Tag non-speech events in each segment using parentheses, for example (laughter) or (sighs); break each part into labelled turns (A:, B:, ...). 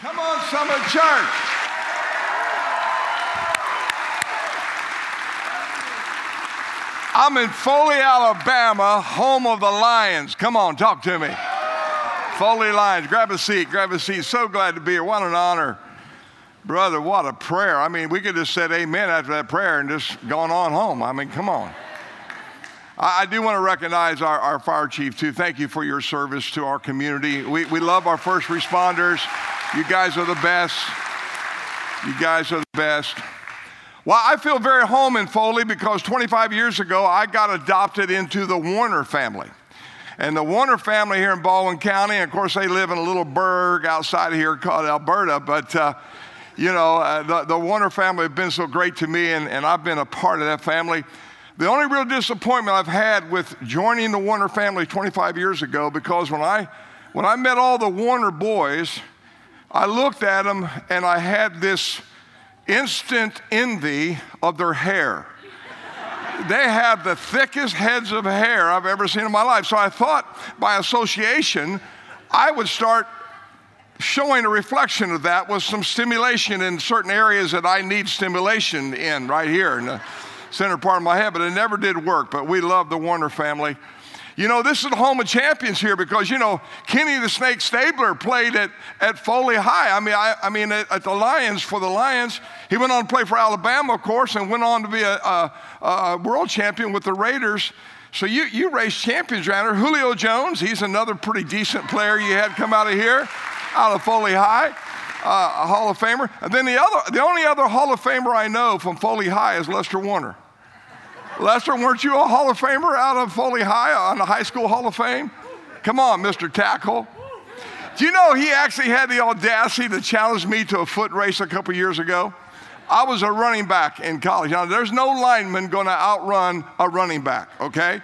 A: Come on, Summit Church. I'm in Foley, Alabama, home of the Lions. Come on, talk to me. Foley Lions, grab a seat, grab a seat. So glad to be here. What an honor. Brother, what a prayer. I mean, we could have said amen after that prayer and just gone on home. I mean, come on. I, do want to recognize our, our fire chief, too. Thank you for your service to our community. We, we love our first responders. You guys are the best. You guys are the best. Well, I feel very home in Foley because 25 years ago I got adopted into the Warner family. And the Warner family here in Baldwin County, of course, they live in a little burg outside of here called Alberta, but uh, you know, uh, the, the Warner family have been so great to me, and, and I've been a part of that family. The only real disappointment I've had with joining the Warner family 25 years ago, because when I, when I met all the Warner boys, I looked at them and I had this instant envy of their hair. they have the thickest heads of hair I've ever seen in my life. So I thought by association, I would start showing a reflection of that with some stimulation in certain areas that I need stimulation in right here in the center part of my head, but it never did work. But we love the Warner family. You know, this is the home of champions here because, you know, Kenny the Snake Stabler played at, at Foley High. I mean, I, I mean at, at, the Lions, for the Lions. He went on to play for Alabama, of course, and went on to be a, a, a world champion with the Raiders. So you, you raised champions around here. Julio Jones, he's another pretty decent player you had come out of here, out of Foley High. Uh, a Hall of Famer. And then the other, the only other Hall of Famer I know from Foley High is Lester Warner. Lester, weren't you a Hall of Famer out of Foley High uh, on the High School Hall of Fame? Come on, Mr. Tackle. Do you know he actually had the audacity to challenge me to a foot race a couple years ago? I was a running back in college. Now, there's no lineman going to outrun a running back, okay?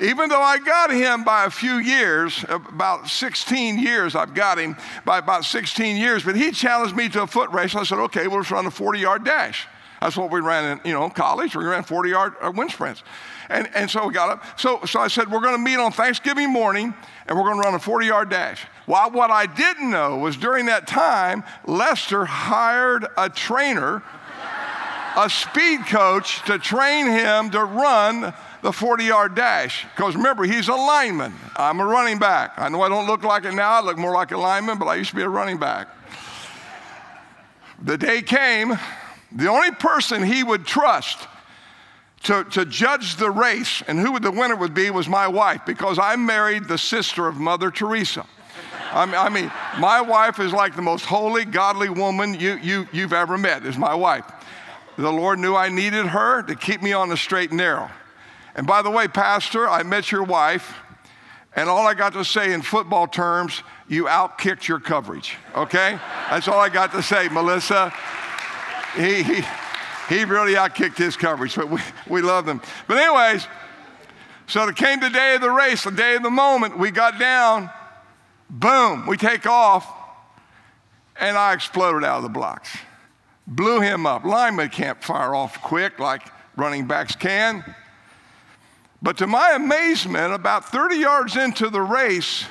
A: Even though I got him by a few years, about 16 years, I've got him by about 16 years, but he challenged me to a foot race. I said, okay, we'll just run a 40 yard dash. That's what we ran in, you know, college. We ran 40 yard uh, wind sprints. And, and so we got up. So, so I said, we're going to meet on Thanksgiving morning and we're going to run a 40 yard dash. Well, what I didn't know was during that time, Lester hired a trainer, a speed coach, to train him to run the 40 yard dash. Because remember, he's a lineman. I'm a running back. I know I don't look like it now, I look more like a lineman, but I used to be a running back. The day came the only person he would trust to, to judge the race and who the winner would be was my wife because I married the sister of Mother Teresa. I mean, my wife is like the most holy, godly woman you, you, you've ever met, is my wife. The Lord knew I needed her to keep me on the straight and narrow. And by the way, Pastor, I met your wife, and all I got to say in football terms, you outkicked your coverage, okay? That's all I got to say, Melissa he, he, he really outkicked his coverage, but we, we love them. But, anyways, so it came the day of the race, the day of the moment. We got down, boom, we take off, and I exploded out of the blocks. Blew him up. Linemen can't fire off quick like running backs can. But to my amazement, about 30 yards into the race,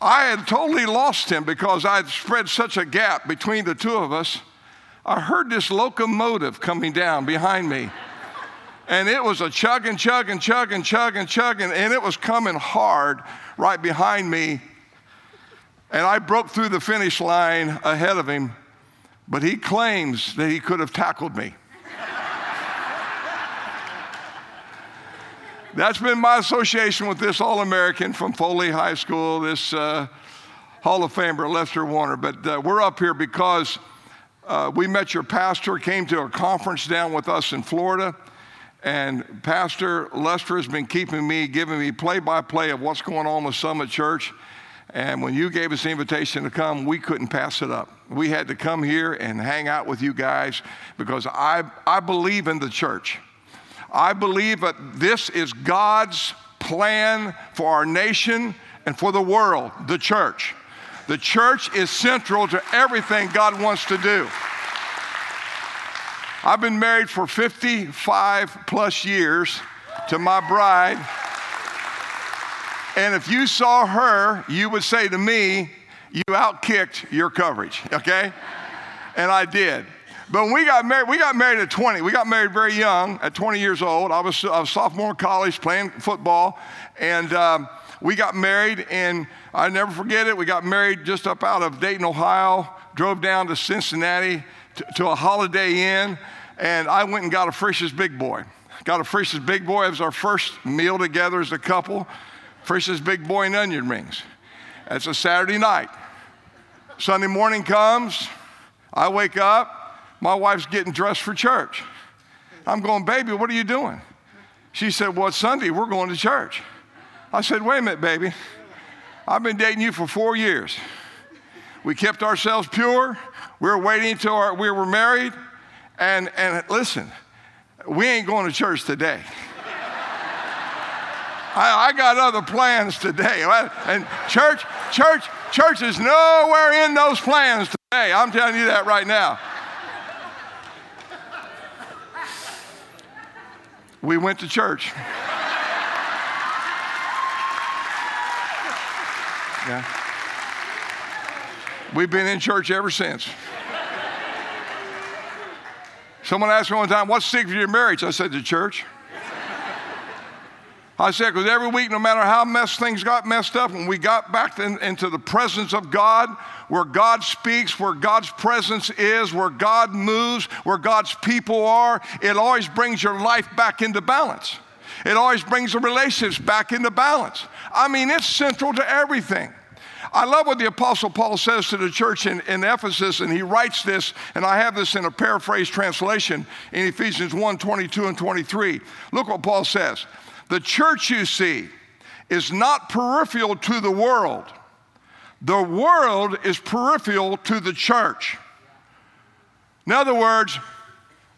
A: I had totally lost him because I had spread such a gap between the two of us. I heard this locomotive coming down behind me. And it was a chugging, and chug and chug and and it was coming hard right behind me. And I broke through the finish line ahead of him, but he claims that he could have tackled me. That's been my association with this All American from Foley High School, this uh, Hall of Famer, Lester Warner. But uh, we're up here because uh, we met your pastor, came to a conference down with us in Florida. And Pastor Lester has been keeping me, giving me play by play of what's going on with Summit Church. And when you gave us the invitation to come, we couldn't pass it up. We had to come here and hang out with you guys because I, I believe in the church. I believe that this is God's plan for our nation and for the world, the church. The church is central to everything God wants to do. I've been married for 55 plus years to my bride. And if you saw her, you would say to me, you outkicked your coverage, okay? And I did. But when we got married, we got married at 20. We got married very young, at 20 years old. I was, I was sophomore in college playing football, and um, we got married, and I never forget it. We got married just up out of Dayton, Ohio, drove down to Cincinnati to, to a Holiday Inn, and I went and got a Frisch's Big Boy. Got a Frisch's Big Boy. It was our first meal together as a couple. Frisch's Big Boy and onion rings. It's a Saturday night. Sunday morning comes. I wake up. My wife's getting dressed for church. I'm going, baby, what are you doing? She said, well, it's Sunday. We're going to church. I said, wait a minute, baby. I've been dating you for four years. We kept ourselves pure. We were waiting until our, we were married. And, and listen, we ain't going to church today. (laughs) I, I, got other plans today. And church, church, church is nowhere in those plans today. I'm telling you that right now. we went to church. Yeah. We've been in church ever since. Someone asked me one time, What's the secret of your marriage? I said, The church. I said, because every week, no matter how messed things got messed up, when we got back in, into the presence of God, where God speaks, where God's presence is, where God moves, where God's people are, it always brings your life back into balance. It always brings the relationships back into balance. I mean, it's central to everything. I love what the Apostle Paul says to the church in, in, Ephesus, and he writes this, and I have this in a paraphrase translation in Ephesians 1 22 and 23. Look what Paul says. The church, you see, is not peripheral to the world. The world is peripheral to the church. In other words,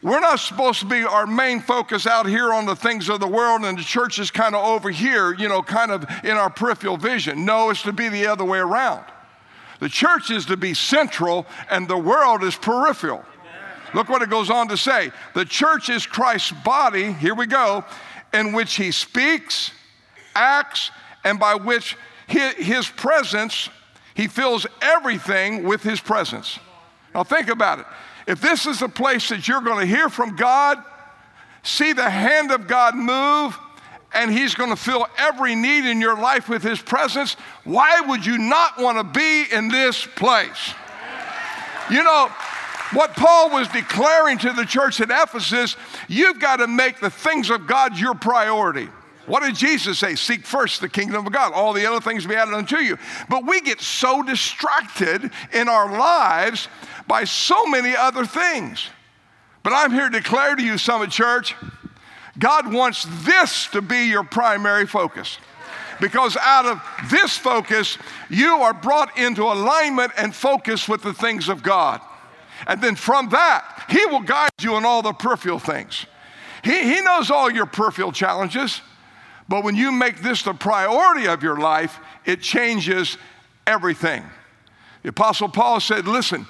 A: we're not supposed to be our main focus out here on the things of the world, and the church is kind of over here, you know, kind of in our peripheral vision. No, it's to be the other way around. The church is to be central, and the world is peripheral. Look what it goes on to say. The church is Christ's body. Here we go in which he speaks, acts, and by which his presence, he fills everything with his presence. Now, think about it. If this is a place that you're going to hear from God, see the hand of God move, and He's going to fill every need in your life with His presence, why would you not want to be in this place? You know, what Paul was declaring to the church at Ephesus, you've got to make the things of God your priority. What did Jesus say? Seek first the kingdom of God. All the other things be added unto you. But we get so distracted in our lives by so many other things. But I'm here to declare to you, Summit Church, God wants this to be your primary focus. Because out of this focus, you are brought into alignment and focus with the things of God. And then from that, He will guide you in all the peripheral things. He, he knows all your peripheral challenges, but when you make this the priority of your life, it changes everything. The Apostle Paul said, Listen,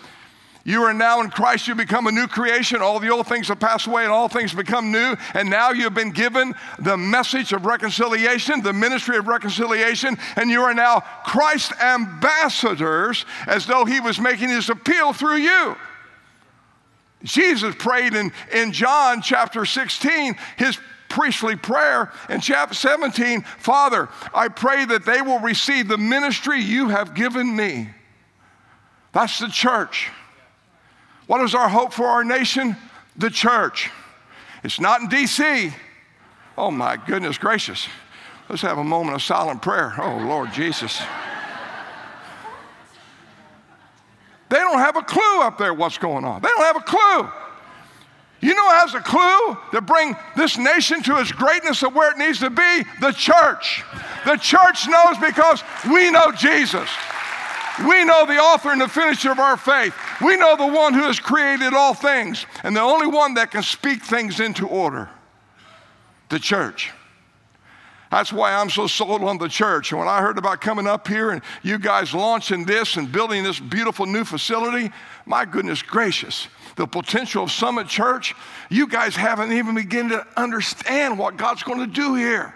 A: you are now in Christ, you become a new creation. All the old things have passed away and all things become new. And now you've been given the message of reconciliation, the ministry of reconciliation, and you are now Christ ambassadors as though he was making his appeal through you. Jesus prayed in, in John chapter 16, his priestly prayer in chapter 17 Father, I pray that they will receive the ministry you have given me. That's the church. What is our hope for our nation? The church. It's not in D.C. Oh my goodness gracious. Let's have a moment of silent prayer. Oh Lord Jesus. They don't have a clue up there what's going on. They don't have a clue. You know who has a clue to bring this nation to its greatness of where it needs to be? The church. The church knows because we know Jesus. We know the author and the finisher of our faith. We know the one who has created all things and the only one that can speak things into order. The church. That's why I'm so sold on the church. And when I heard about coming up here and you guys launching this and building this beautiful new facility, my goodness gracious, the potential of Summit Church, you guys haven't even begun to understand what God's going to do here.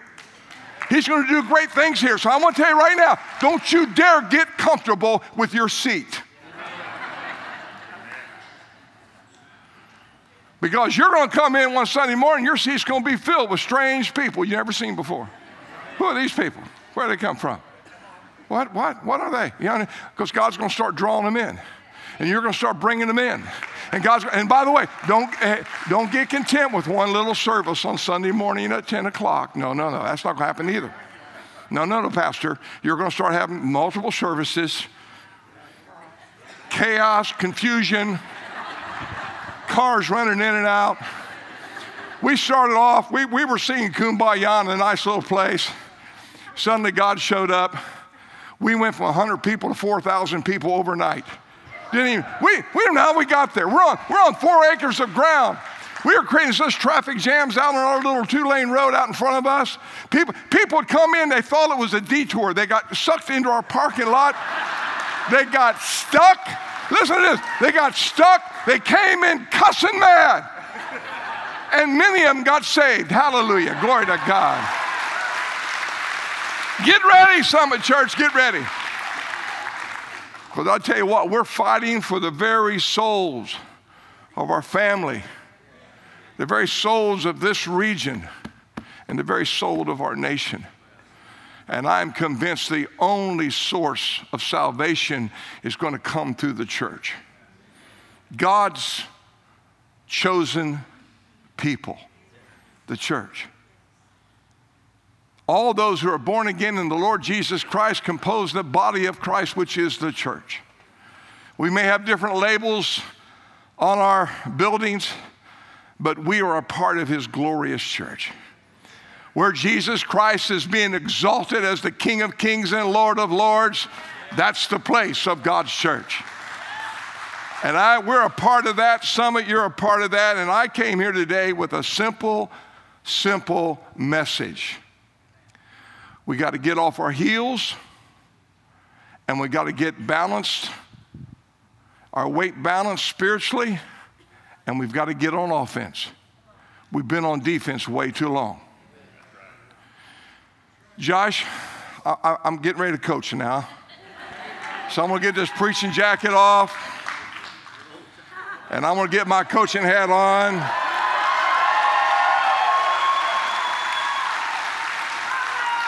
A: He's going to do great things here. So I want to tell you right now don't you dare get comfortable with your seat. Because you're going to come in one Sunday morning, your seat's going to be filled with strange people you've never seen before. Who are these people? Where do they come from? What, what, what are they? You know, because God's going to start drawing them in. And you're going to start bringing them in. And God's, and by the way, don't, eh, don't get content with one little service on Sunday morning at 10 o'clock. No, no, no, that's not going to happen either. No, no, no, Pastor. You're going to start having multiple services, chaos, confusion, cars running in and out. We started off, we, we were singing Kumbaya in a nice little place. Suddenly, God showed up. We went from 100 people to 4,000 people overnight. Didn't even, we, we don't know how we got there. We're on, we're on four acres of ground. We were creating such traffic jams out on our little two lane road out in front of us. People, people would come in, they thought it was a detour. They got sucked into our parking lot. They got stuck. Listen to this. They got stuck. They came in cussing mad. And many of them got saved. Hallelujah. Glory to God. Get ready, Summit Church. Get ready. Because I'll tell you what, we're fighting for the very souls of our family, the very souls of this region, and the very soul of our nation. And I'm convinced the only source of salvation is going to come through the church. God's chosen people, the church. All those who are born again in the Lord Jesus Christ compose the body of Christ, which is the church. We may have different labels on our buildings, but we are a part of his glorious church. Where Jesus Christ is being exalted as the King of kings and Lord of lords, that's the place of God's church. And I, we're a part of that summit, you're a part of that. And I came here today with a simple, simple message. We got to get off our heels and we got to get balanced, our weight balanced spiritually, and we've got to get on offense. We've been on defense way too long. Josh, I, am getting ready to coach now. So I'm going to get this preaching jacket off, and I'm going to get my coaching hat on.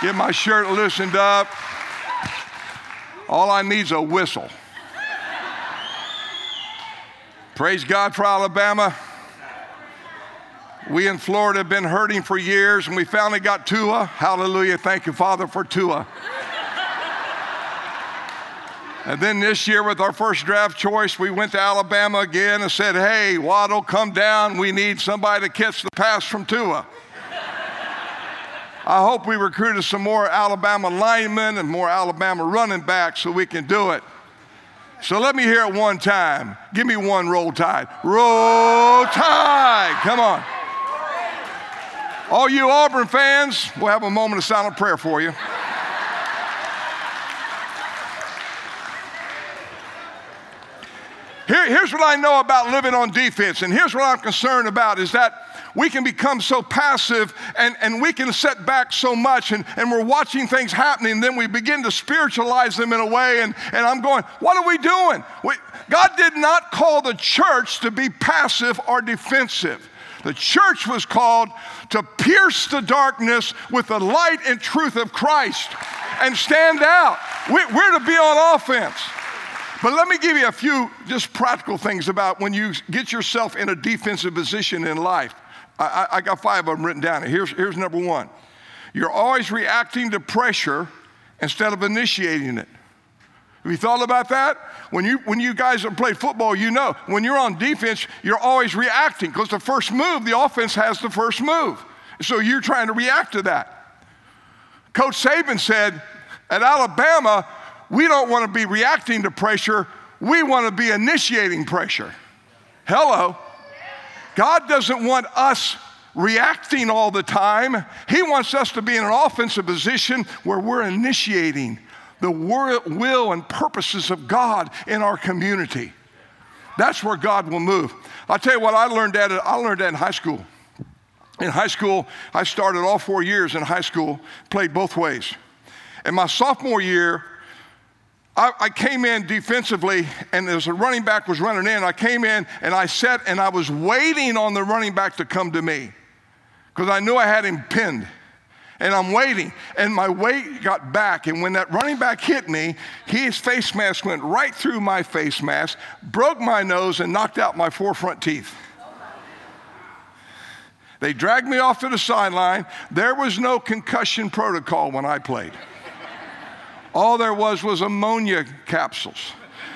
A: Get my shirt loosened up. All I need is a whistle. Praise God for Alabama. We in Florida have been hurting for years, and we finally got Tua. Hallelujah. Thank you, Father, for Tua. and then this year, with our first draft choice, we went to Alabama again and said, Hey, Waddle, come down. We need somebody to catch the pass from Tua. I hope we recruited some more Alabama linemen and more Alabama running backs so we can do it. So let me hear it one time. Give me one roll tide. Roll tide. Come on. All you Auburn fans, we'll have a moment of silent prayer for you. Here, here's what I know about living on defense, and here's what I'm concerned about is that we can become so passive and, and we can set back so much and, and we're watching things happening. And then we begin to spiritualize them in a way. And, and I'm going, what are we doing? We, God did not call the church to be passive or defensive. The church was called to pierce the darkness with the light and truth of Christ and stand out. We're to be on offense. But let me give you a few just practical things about when you get yourself in a defensive position in life. I, I got five of them written down. Here's, here's number one you're always reacting to pressure instead of initiating it. Have you thought about that? When you, when you guys have played football, you know when you're on defense, you're always reacting because the first move, the offense has the first move. So you're trying to react to that. Coach Saban said at Alabama, we don't want to be reacting to pressure, we want to be initiating pressure. Hello. God doesn't want us reacting all the time. He wants us to be in an offensive position where we're initiating the will and purposes of God in our community. That's where God will move. I'll tell you what I learned that I learned that in high school. In high school, I started all four years in high school, played both ways. In my sophomore year, I, I, came in defensively, and as a running back was running in, I came in and I sat and I was waiting on the running back to come to me because I knew I had him pinned. And I'm waiting, and my weight got back. And when that running back hit me, his face mask went right through my face mask, broke my nose, and knocked out my four front teeth. They dragged me off to the sideline. There was no concussion protocol when I played. All there was was ammonia capsules.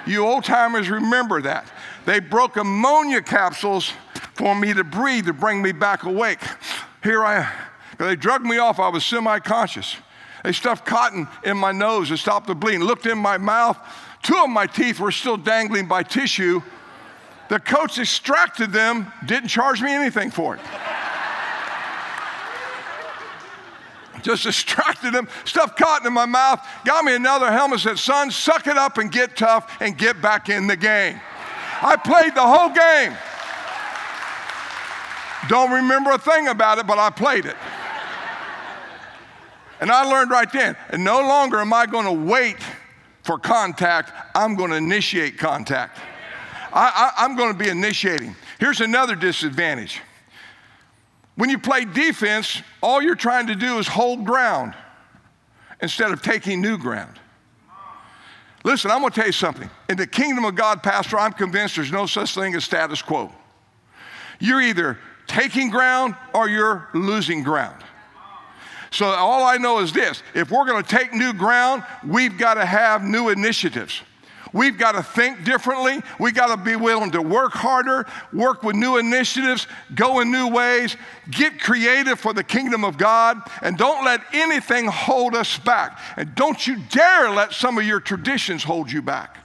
A: You old timers remember that. They broke ammonia capsules for me to breathe to bring me back awake. Here I am. They drugged me off. I was semi conscious. They stuffed cotton in my nose to stop the bleeding, looked in my mouth. Two of my teeth were still dangling by tissue. The coach extracted them, didn't charge me anything for it. Just distracted him, stuff caught in my mouth, got me another helmet, said, Son, suck it up and get tough and get back in the game. I played the whole game. Don't remember a thing about it, but I played it. And I learned right then, and no longer am I going to wait for contact, I'm going to initiate contact. I, am going to be initiating. Here's another disadvantage when you play defense, all you're trying to do is hold ground instead of taking new ground. Listen, I'm going to tell you something. In the kingdom of God, Pastor, I'm convinced there's no such thing as status quo. You're either taking ground or you're losing ground. So all I know is this if we're going to take new ground, we've got to have new initiatives. We've got to think differently. We've got to be willing to work harder, work with new initiatives, go in new ways, get creative for the kingdom of God, and don't let anything hold us back. And don't you dare let some of your traditions hold you back.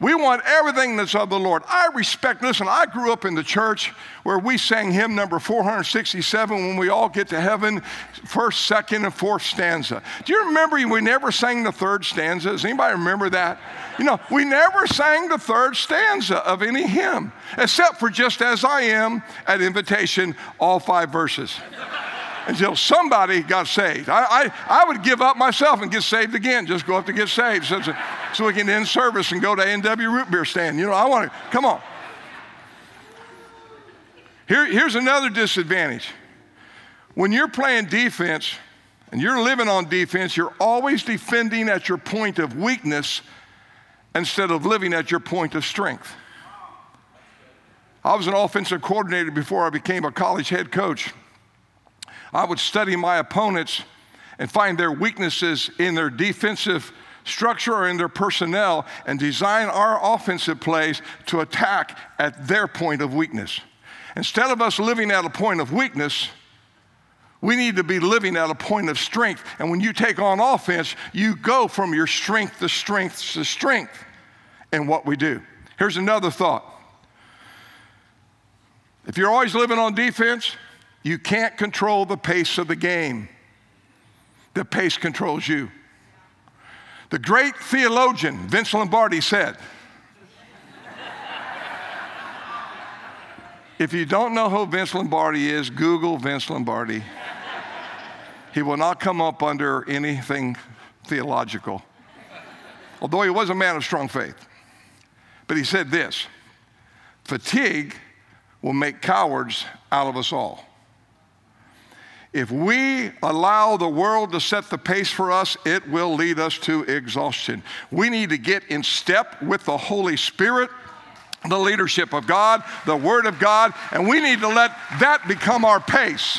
A: We want everything that's of the Lord. I respect, listen, I grew up in the church where we sang hymn number 467 when we all get to heaven, first, second, and fourth stanza. Do you remember we never sang the third stanza? Does anybody remember that? You know, we never sang the third stanza of any hymn, except for just as I am at invitation, all five verses until somebody got saved. I, I, I, would give up myself and get saved again, just go up to get saved so, so we can end service and go to A&W root beer stand. You know, I want to, come on. Here, here's another disadvantage. When you're playing defense and you're living on defense, you're always defending at your point of weakness instead of living at your point of strength. I was an offensive coordinator before I became a college head coach. I would study my opponents and find their weaknesses in their defensive structure or in their personnel and design our offensive plays to attack at their point of weakness. Instead of us living at a point of weakness, we need to be living at a point of strength. And when you take on offense, you go from your strength to strength to strength in what we do. Here's another thought. If you're always living on defense, you can't control the pace of the game, the pace controls you. The great theologian Vince Lombardi said, If you don't know who Vince Lombardi is, Google Vince Lombardi. He will not come up under anything theological, although he was a man of strong faith. But he said this fatigue will make cowards out of us all. If we allow the world to set the pace for us, it will lead us to exhaustion. We need to get in step with the Holy Spirit, the leadership of God, the Word of God, and we need to let that become our pace.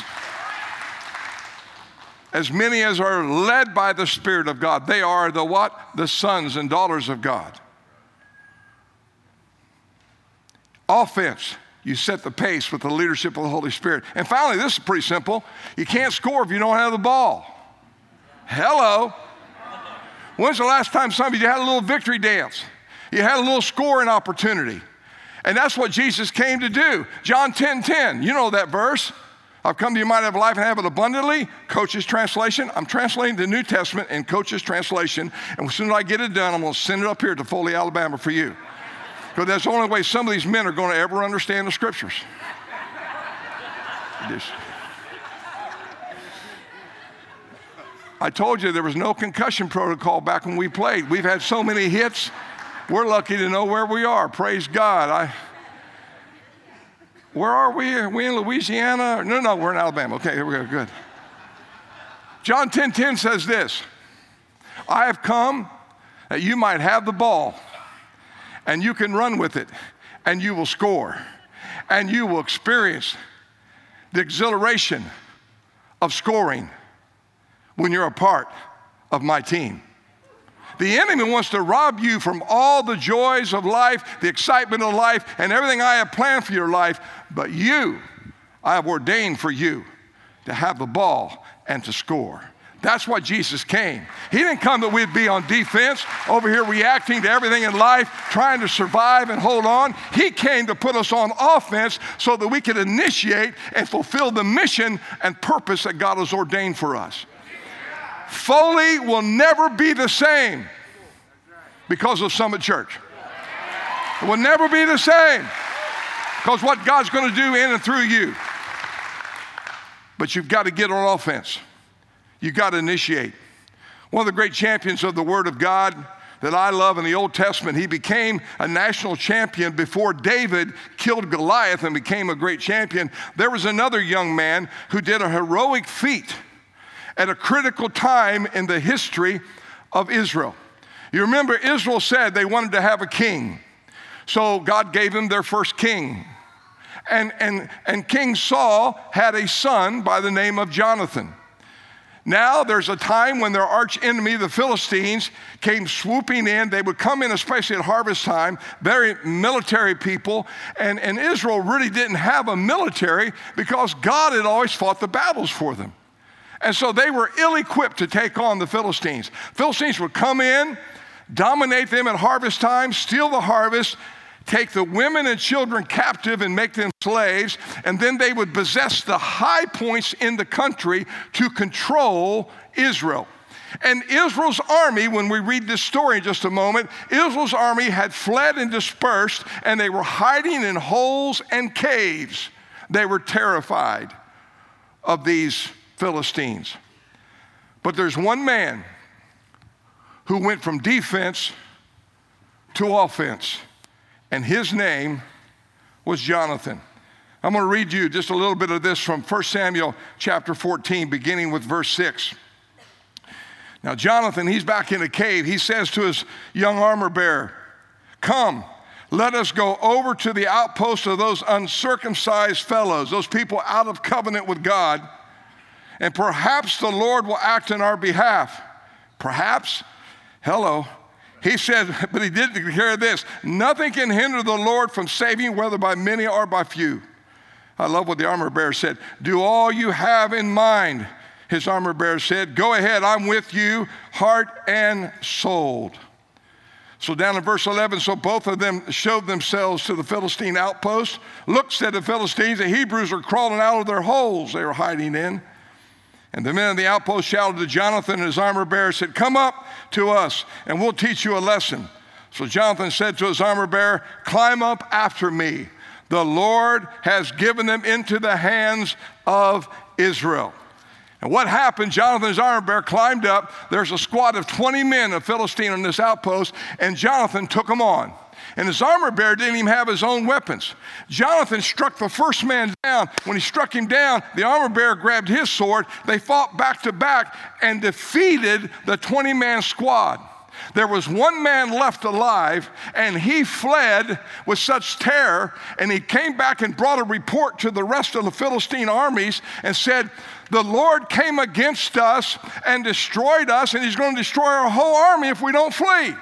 A: As many as are led by the Spirit of God, they are the what? The sons and daughters of God. Offense you set the pace with the leadership of the Holy Spirit. And finally, this is pretty simple. You can't score if you don't have the ball. Hello. When's the last time some of you had a little victory dance? You had a little scoring opportunity. And that's what Jesus came to do. John 10 10, you know that verse. I've come to you might have life and have it abundantly. Coach's translation. I'm translating the New Testament in Coach's translation. And as soon as I get it done, I'm going to send it up here to Foley, Alabama for you. Because that's the only way some of these men are going to ever understand the scriptures. I told you there was no concussion protocol back when we played. We've had so many hits. We're lucky to know where we are. Praise God. I, where are we? Are we in Louisiana? No, no, we're in Alabama. Okay, here we go. Good. John 10 10 says this I have come that you might have the ball and you can run with it and you will score and you will experience the exhilaration of scoring when you're a part of my team. The enemy wants to rob you from all the joys of life, the excitement of life, and everything I have planned for your life. But you, I have ordained for you to have the ball and to score. That's why Jesus came. He didn't come that we'd be on defense, over here reacting to everything in life, trying to survive and hold on. He came to put us on offense so that we could initiate and fulfill the mission and purpose that God has ordained for us. Foley will never be the same because of Summit Church. It will never be the same because what God's going to do in and through you. But you've got to get on offense. You've got to initiate. One of the great champions of the Word of God that I love in the Old Testament, he became a national champion before David killed Goliath and became a great champion. There was another young man who did a heroic feat at a critical time in the history of Israel. You remember, Israel said they wanted to have a king. So God gave them their first king. And, and, and King Saul had a son by the name of Jonathan. Now there's a time when their arch enemy, the Philistines, came swooping in. They would come in, especially at harvest time, very military people. And, and Israel really didn't have a military because God had always fought the battles for them. And so they were ill equipped to take on the Philistines. Philistines would come in, dominate them at harvest time, steal the harvest, take the women and children captive and make them slaves, and then they would possess the high points in the country to control Israel. And Israel's army, when we read this story in just a moment, Israel's army had fled and dispersed, and they were hiding in holes and caves. They were terrified of these Philistines. But there's one man who went from defense to offense, and his name was Jonathan. I'm going to read you just a little bit of this from 1 Samuel chapter 14, beginning with verse 6. Now, Jonathan, he's back in a cave. He says to his young armor bearer, Come, let us go over to the outpost of those uncircumcised fellows, those people out of covenant with God and perhaps the Lord will act in our behalf. Perhaps. Hello. He said, but he did declare this nothing can hinder the Lord from saving, whether by many or by few. I love what the armor bearer said. Do all you have in mind. His armor bearer said, Go ahead, I'm with you, heart and soul. So, down in verse 11, so both of them showed themselves to the Philistine outpost. Look, said the Philistines, the Hebrews are crawling out of their holes they were hiding in. And the men of the outpost shouted to Jonathan and his armor bearer, said, Come up to us, and we'll teach you a lesson. So Jonathan said to his armor bearer, Climb up after me. The Lord has given them into the hands of Israel. And what happened? Jonathan's armor bearer climbed up. There's a squad of 20 men of Philistine on this outpost, and Jonathan took them on. And his armor bearer didn't even have his own weapons. Jonathan struck the first man down. When he struck him down, the armor bearer grabbed his sword. They fought back to back and defeated the 20 man squad. There was one man left alive, and he fled with such terror. And he came back and brought a report to the rest of the Philistine armies and said, The Lord came against us and destroyed us, and he's going to destroy our whole army if we don't flee.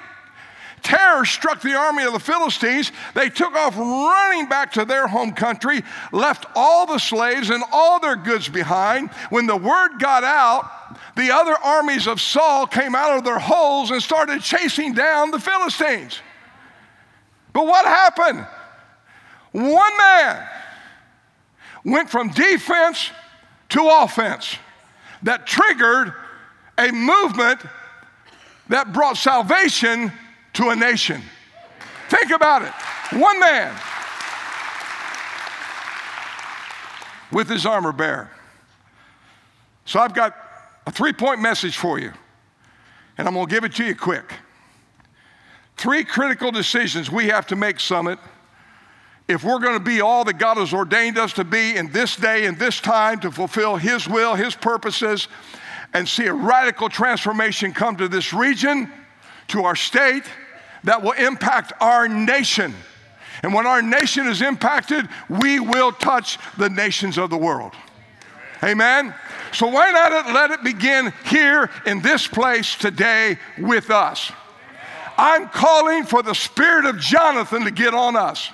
A: Terror struck the army of the Philistines. They took off running back to their home country, left all the slaves and all their goods behind. When the word got out, the other armies of Saul came out of their holes and started chasing down the Philistines. But what happened? One man went from defense to offense that triggered a movement that brought salvation to a nation. Think about it. One man. with his armor bearer. So I've got a three point message for you, and I'm going to give it to you quick. Three critical decisions we have to make, Summit, if we're going to be all that God has ordained us to be in this day and this time to fulfill His will, His purposes, and see a radical transformation come to this region, to our state, that will impact our nation. And when our nation is impacted, we will touch the nations of the world. Amen? So why not let it begin here in this place today with us? I'm calling for the spirit of Jonathan to get on us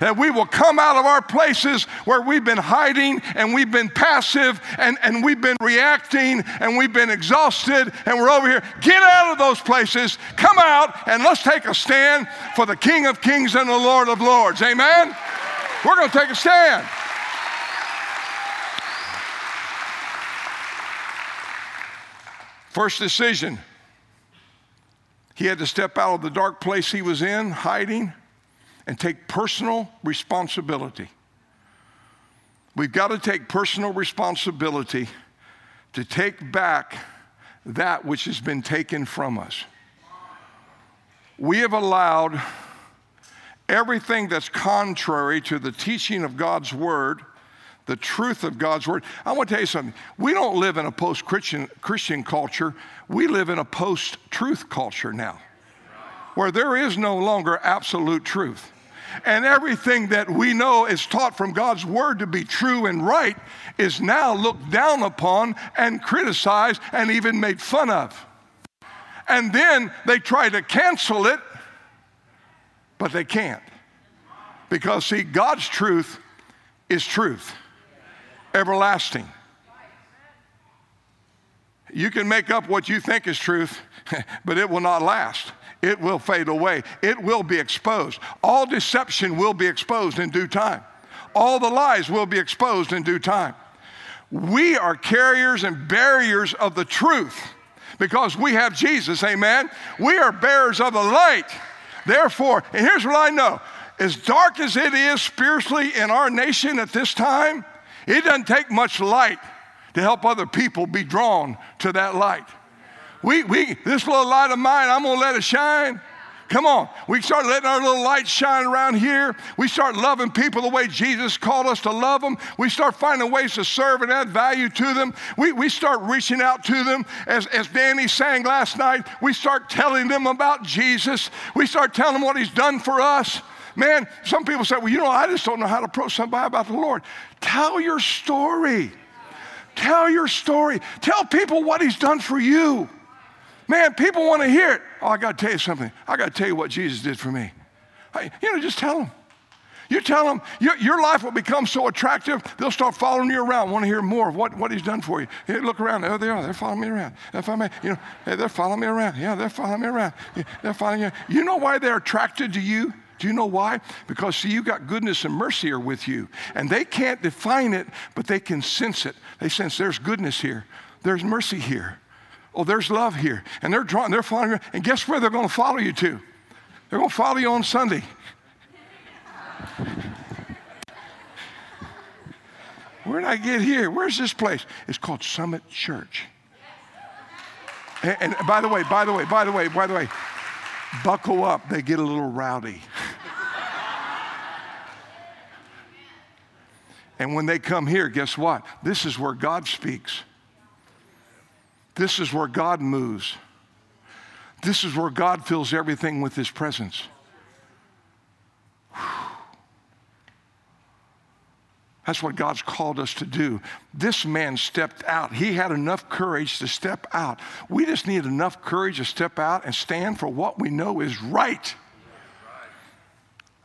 A: that we will come out of our places where we've been hiding and we've been passive and, and we've been reacting and we've been exhausted and we're over here. Get out of those places, come out, and let's take a stand for the King of Kings and the Lord of Lords. Amen? We're going to take a stand. First decision. He had to step out of the dark place he was in, hiding, and take personal responsibility. We've got to take personal responsibility to take back that which has been taken from us. We have allowed everything that's contrary to the teaching of God's word, the truth of God's word. I want to tell you something. We don't live in a post Christian culture, we live in a post truth culture now, where there is no longer absolute truth. And everything that we know is taught from God's word to be true and right is now looked down upon and criticized and even made fun of. And then they try to cancel it, but they can't. Because, see, God's truth is truth, everlasting. You can make up what you think is truth, (laughs) but it will not last it will fade away. It will be exposed. All deception will be exposed in due time. All the lies will be exposed in due time. We are carriers and barriers of the truth because we have Jesus, amen? We are bearers of the light. Therefore, and here's what I know as dark as it is spiritually in our nation at this time, it doesn't take much light to help other people be drawn to that light. We, we, this little light of mine, I'm going to let it shine. Come on. We start letting our little light shine around here. We start loving people the way Jesus called us to love them. We start finding ways to serve and add value to them. We, we start reaching out to them. As, as Danny sang last night, we start telling them about Jesus. We start telling them what he's done for us. Man, some people say, well, you know, I just don't know how to approach somebody about the Lord. Tell your story. Tell your story. Tell people what he's done for you. Man, people want to hear it. Oh, I got to tell you something. I got to tell you what Jesus did for me. I, you know, just tell them. You tell them your, your, life will become so attractive, they'll start following you around, want to hear more of what, what he's done for you. Hey, look around. There they are. They're following me around. They're following me. You know, hey, they're following me around. Yeah, they're following me around. Yeah, they're following you. You know why they're attracted to you? Do you know why? Because, see, you got goodness and mercy are with you. And they can't define it, but they can sense it. They sense there's goodness here, there's mercy here. Oh, there's love here. And they're drawing, they're following. And guess where they're going to follow you to? They're going to follow you on Sunday. (laughs) Where did I get here? Where's this place? It's called Summit Church. And, and, by the way, by the way, by the way, by the way, buckle up. They get a little rowdy. (laughs) and when they come here, guess what? This is where God speaks. This is where God moves. This is where God fills everything with His presence. That's what God's called us to do. This man stepped out. He had enough courage to step out. We just need enough courage to step out and stand for what we know is right.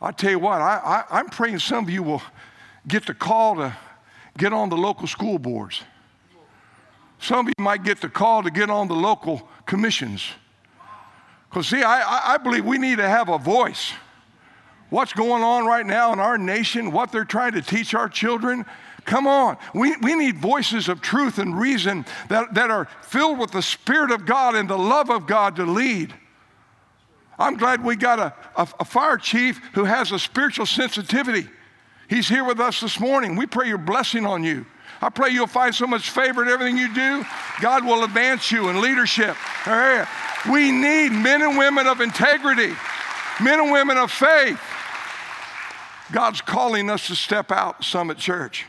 A: I tell you what, I, I, I'm praying some of you will get the call to get on the local school boards. Some of you might get the call to get on the local commissions. Because, see, I, I believe we need to have a voice. What's going on right now in our nation, what they're trying to teach our children. Come on. We, we need voices of truth and reason that, that are filled with the Spirit of God and the love of God to lead. I'm glad we got a, a, a fire chief who has a spiritual sensitivity. He's here with us this morning. We pray your blessing on you. I pray you'll find so much favor in everything you do. God will advance you in leadership. We need men and women of integrity, men and women of faith. God's calling us to step out, Summit Church.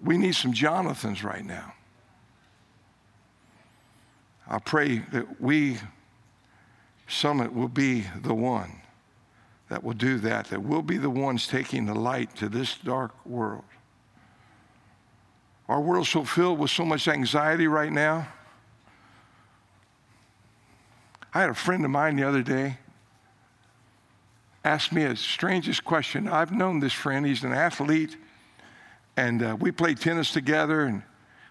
A: We need some Jonathans right now. I pray that we, Summit, will be the one that will do that, that we'll be the ones taking the light to this dark world. Our world's so filled with so much anxiety right now. I had a friend of mine the other day ask me a strangest question. I've known this friend, he's an athlete, and uh, we play tennis together, and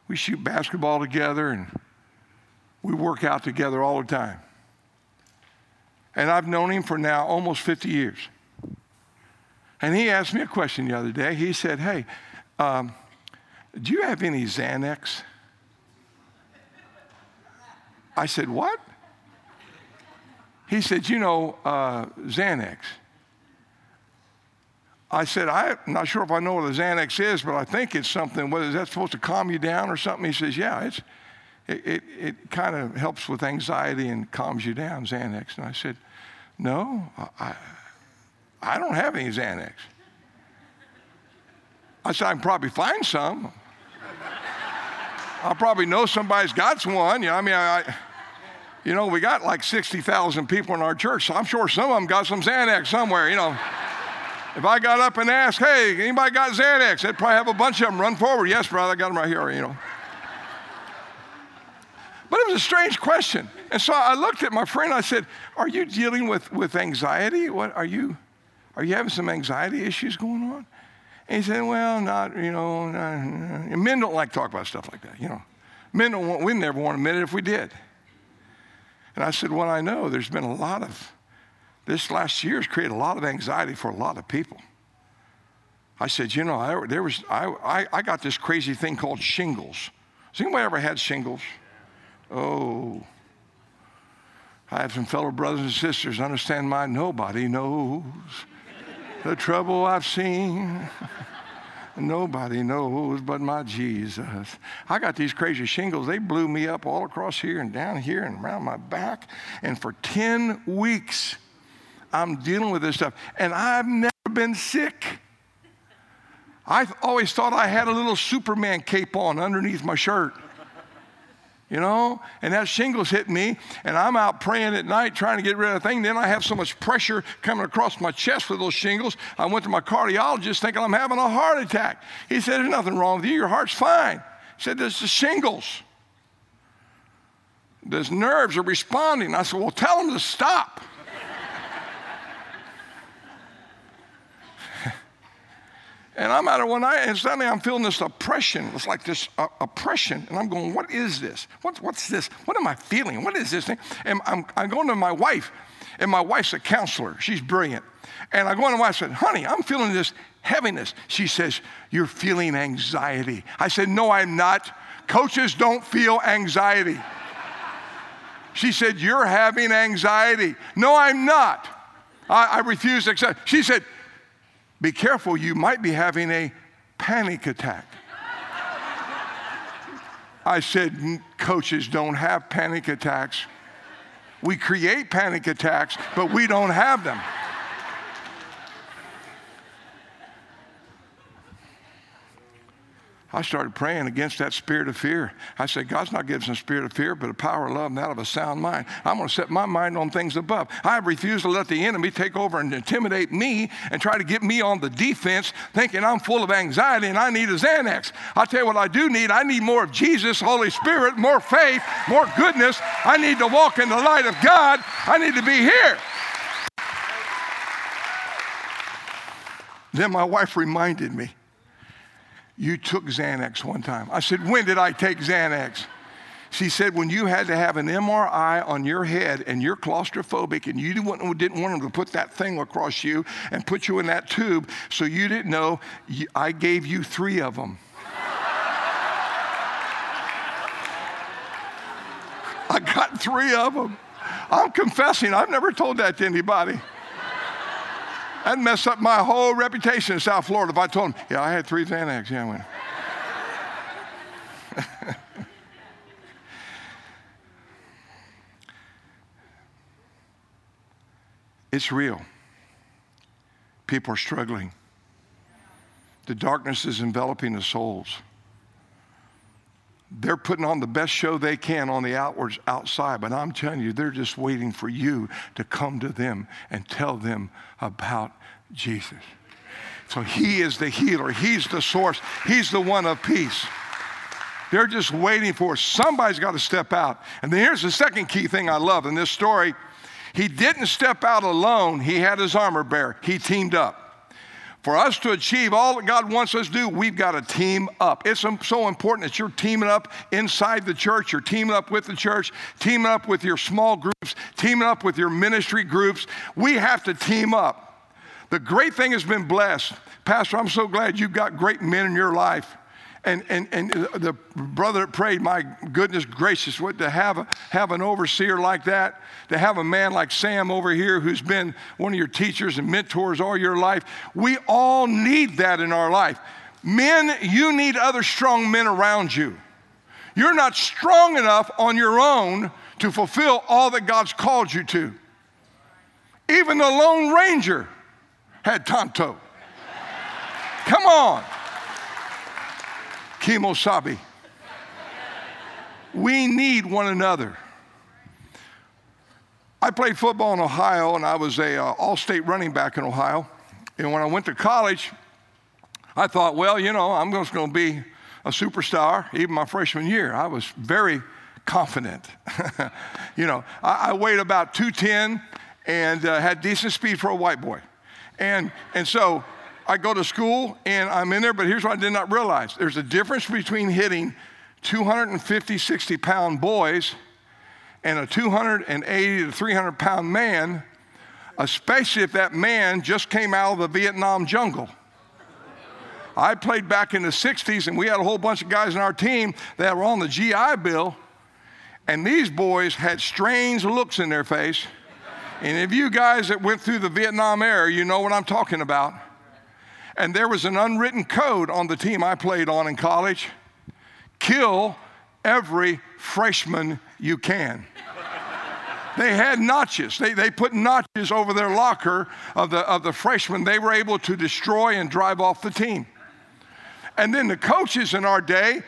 A: we shoot basketball together, and we work out together all the time. And I've known him for now almost 50 years. And he asked me a question the other day. He said, Hey, um, do you have any Xanax? I said, What? He said, You know, uh, Xanax. I said, I'm not sure if I know what a Xanax is, but I think it's something. What is that supposed to calm you down or something? He says, Yeah, it's, it, it, it kind of helps with anxiety and calms you down, Xanax. And I said, No, I, I don't have any Xanax. I said, I can probably find some. I'll probably know somebody's got one. You know, I mean, I, you know, we got like 60,000 people in our church, so I'm sure some of them got some Xanax somewhere, you know. if I got up and asked, hey, anybody got Xanax? They'd probably have a bunch of them run forward. Yes, brother, I got them right here, you know. But it was a strange question. And so I looked at my friend, I said, Are you dealing with, with anxiety? What are you are you having some anxiety issues going on? And he said, Well, not, you know, not, uh, men don't like to talk about stuff like that, you know. Men don't want, we never want to admit it if we did. And I said, Well, I know there's been a lot of, this last year has created a lot of anxiety for a lot of people. I said, You know, I, there was, I, I, I got this crazy thing called shingles. Has anybody ever had shingles? Oh, I have some fellow brothers and sisters understand my nobody knows the trouble I've seen. Nobody knows but my Jesus. I got these crazy shingles. They blew me up all across here and down here and around my back. And for 10 weeks, I'm dealing with this stuff. And I've never been sick. I always thought I had a little Superman cape on underneath my shirt you know, and that shingles hit me, and I'm out praying at night trying to get rid of the thing. Then I have so much pressure coming across my chest with those shingles. I went to my cardiologist thinking I'm having a heart attack. He said, There's nothing wrong with you, your heart's fine. He said, There's the shingles. Those nerves are responding. I said, Well, tell them to stop. And I'm out of one night, and suddenly I'm feeling this oppression. It's like this uh, oppression. And I'm going, What is this? What, what's this? What am I feeling? What is this thing? And I'm, I'm going to my wife, and my wife's a counselor. She's brilliant. And I go to my wife and said, Honey, I'm feeling this heaviness. She says, You're feeling anxiety. I said, No, I'm not. Coaches don't feel anxiety. She said, You're having anxiety. No, I'm not. I, I refuse to accept. She said, be careful, you might be having a panic attack. I said, coaches don't have panic attacks. We create panic attacks, but we don't have them. I started praying against that spirit of fear. I said, God's not giving us a spirit of fear, but a power of love and that of a sound mind. I'm going to set my mind on things above. I refuse to let the enemy take over and intimidate me and try to get me on the defense, thinking I'm full of anxiety and I need a Xanax. I'll tell you what I do need. I need more of Jesus, Holy Spirit, more faith, more goodness. I need to walk in the light of God. I need to be here. Then my wife reminded me you took Xanax one time. I said, When did I take Xanax? She said, When you had to have an MRI on your head and you're claustrophobic and you didn't want, them to put that thing across you and put you in that tube, so you didn't know, I gave you three of them. (laughs) I got three of them. I'm confessing, I've never told that to anybody. That'd mess up my whole reputation in South Florida if I told them, yeah, I had three Xanax. Yeah, I went. (laughs) it's real. People are struggling. The darkness is enveloping the souls. They're putting on the best show they can on the outwards outside, but I'm telling you, they're just waiting for you to come to them and tell them about Jesus. So he is the healer, he's the source, he's the one of peace. They're just waiting for somebody's got to step out. And then here's the second key thing I love in this story. He didn't step out alone, he had his armor bearer. He teamed up. For us to achieve all that God wants us to do, we've got to team up. It's so important that you're teaming up inside the church, you're teaming up with the church, teaming up with your small groups, teaming up with your ministry groups. We have to team up. The great thing has been blessed. Pastor, I'm so glad you've got great men in your life and, and, and the brother prayed, my goodness gracious, what to have, a, have an overseer like that, to have a man like Sam over here who's been one of your teachers and mentors all your life. We all need that in our life. Men, you need other strong men around you. You're not strong enough on your own to fulfill all that God's called you to. Even the Lone Ranger had Tonto. Come on. Kemosabe. We need one another. I played football in Ohio, and I was a uh, all-state running back in Ohio. And when I went to college, I thought, well, you know, I'm just going to be a superstar. Even my freshman year, I was very confident. (laughs) you know, I, I, weighed about 210 and uh, had decent speed for a white boy. And, and so I go to school and I'm in there, but here's what I did not realize there's a difference between hitting 250, 60 pound boys and a 280 to 300 pound man, especially if that man just came out of the Vietnam jungle. I played back in the 60s, and we had a whole bunch of guys in our team that were on the GI Bill, and these boys had strange looks in their face. And if you guys that went through the Vietnam era, you know what I'm talking about. And there was an unwritten code on the team I played on in college kill every freshman you can. they had notches. They, they put notches over their locker of the, of the freshmen they were able to destroy and drive off the team. And then the coaches in our day,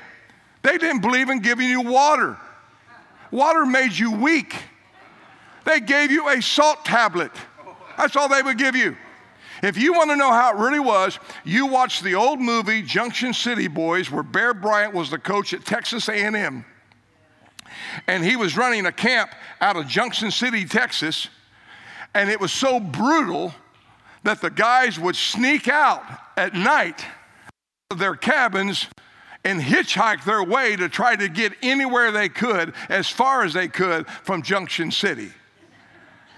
A: they didn't believe in giving you water. Water made you weak. They gave you a salt tablet. That's all they would give you. If you want to know how it really was, you watch the old movie Junction City Boys where Bear Bryant was the coach at Texas A&M. And he was running a camp out of Junction City, Texas, and it was so brutal that the guys would sneak out at night of their cabins and hitchhike their way to try to get anywhere they could, as far as they could, from Junction City.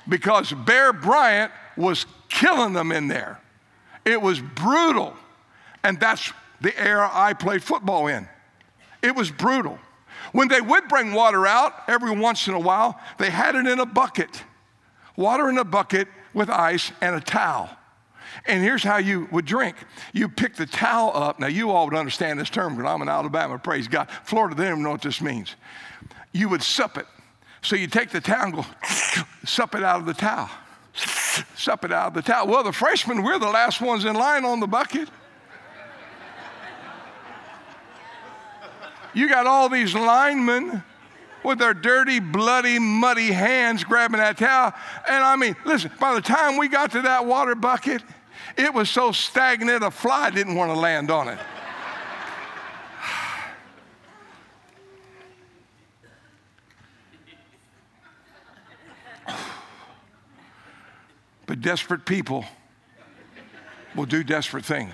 A: Because Bear Bryant was killing them in there. It was brutal. And that's the era I played football in. It was brutal. When they would bring water out every once in a while, they had it in a bucket. Water in a bucket with ice and a towel. And here's how you would drink. You pick the towel up. Now, you all would understand this term because I'm in Alabama, praise God. Florida, they don't know what this means. You would sup it. So you take the towel and go (laughs) sup it out of the towel sup it out of the towel. Well, the freshmen, we're the last ones in line on the bucket. You got all these linemen with their dirty, bloody, muddy hands grabbing that towel. And I mean, listen, by the time we got to that water bucket, it was so stagnant a fly didn't want to land on it. But desperate people will do desperate things.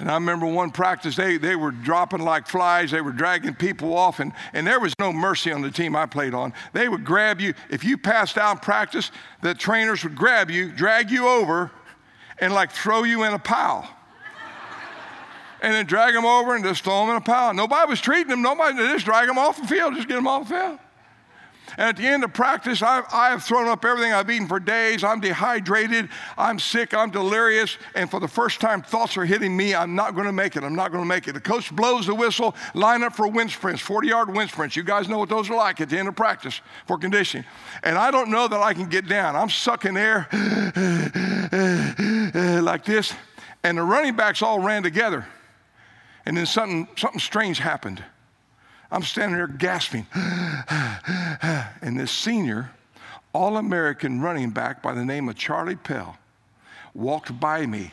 A: And I remember one practice, they, they were dropping like flies. They were dragging people off, and, and there was no mercy on the team I played on. They would grab you. If you passed out in practice, the trainers would grab you, drag you over, and like throw you in a pile. and then drag them over and just throw them in a pile. Nobody was treating them. Nobody, just drag them off the field, just get them off the field. And at the end of practice, I've, I have thrown up everything I've eaten for days. I'm dehydrated. I'm sick. I'm delirious. And for the first time, thoughts are hitting me. I'm not going to make it. I'm not going to make it. The coach blows the whistle, line up for wind sprints, 40 yard wind sprints. You guys know what those are like at the end of practice for conditioning. And I don't know that I can get down. I'm sucking air (sighs) like this. And the running backs all ran together. And then something, something strange happened. I'm standing there gasping. (sighs) and this senior, all American running back by the name of Charlie Pell walked by me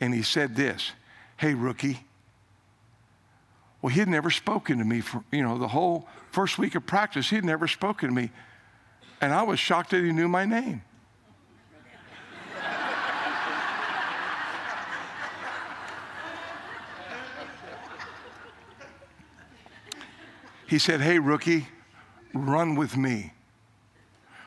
A: and he said this Hey, rookie. Well, he had never spoken to me for, you know, the whole first week of practice. He had never spoken to me. And I was shocked that he knew my name. He said, Hey, rookie, run with me.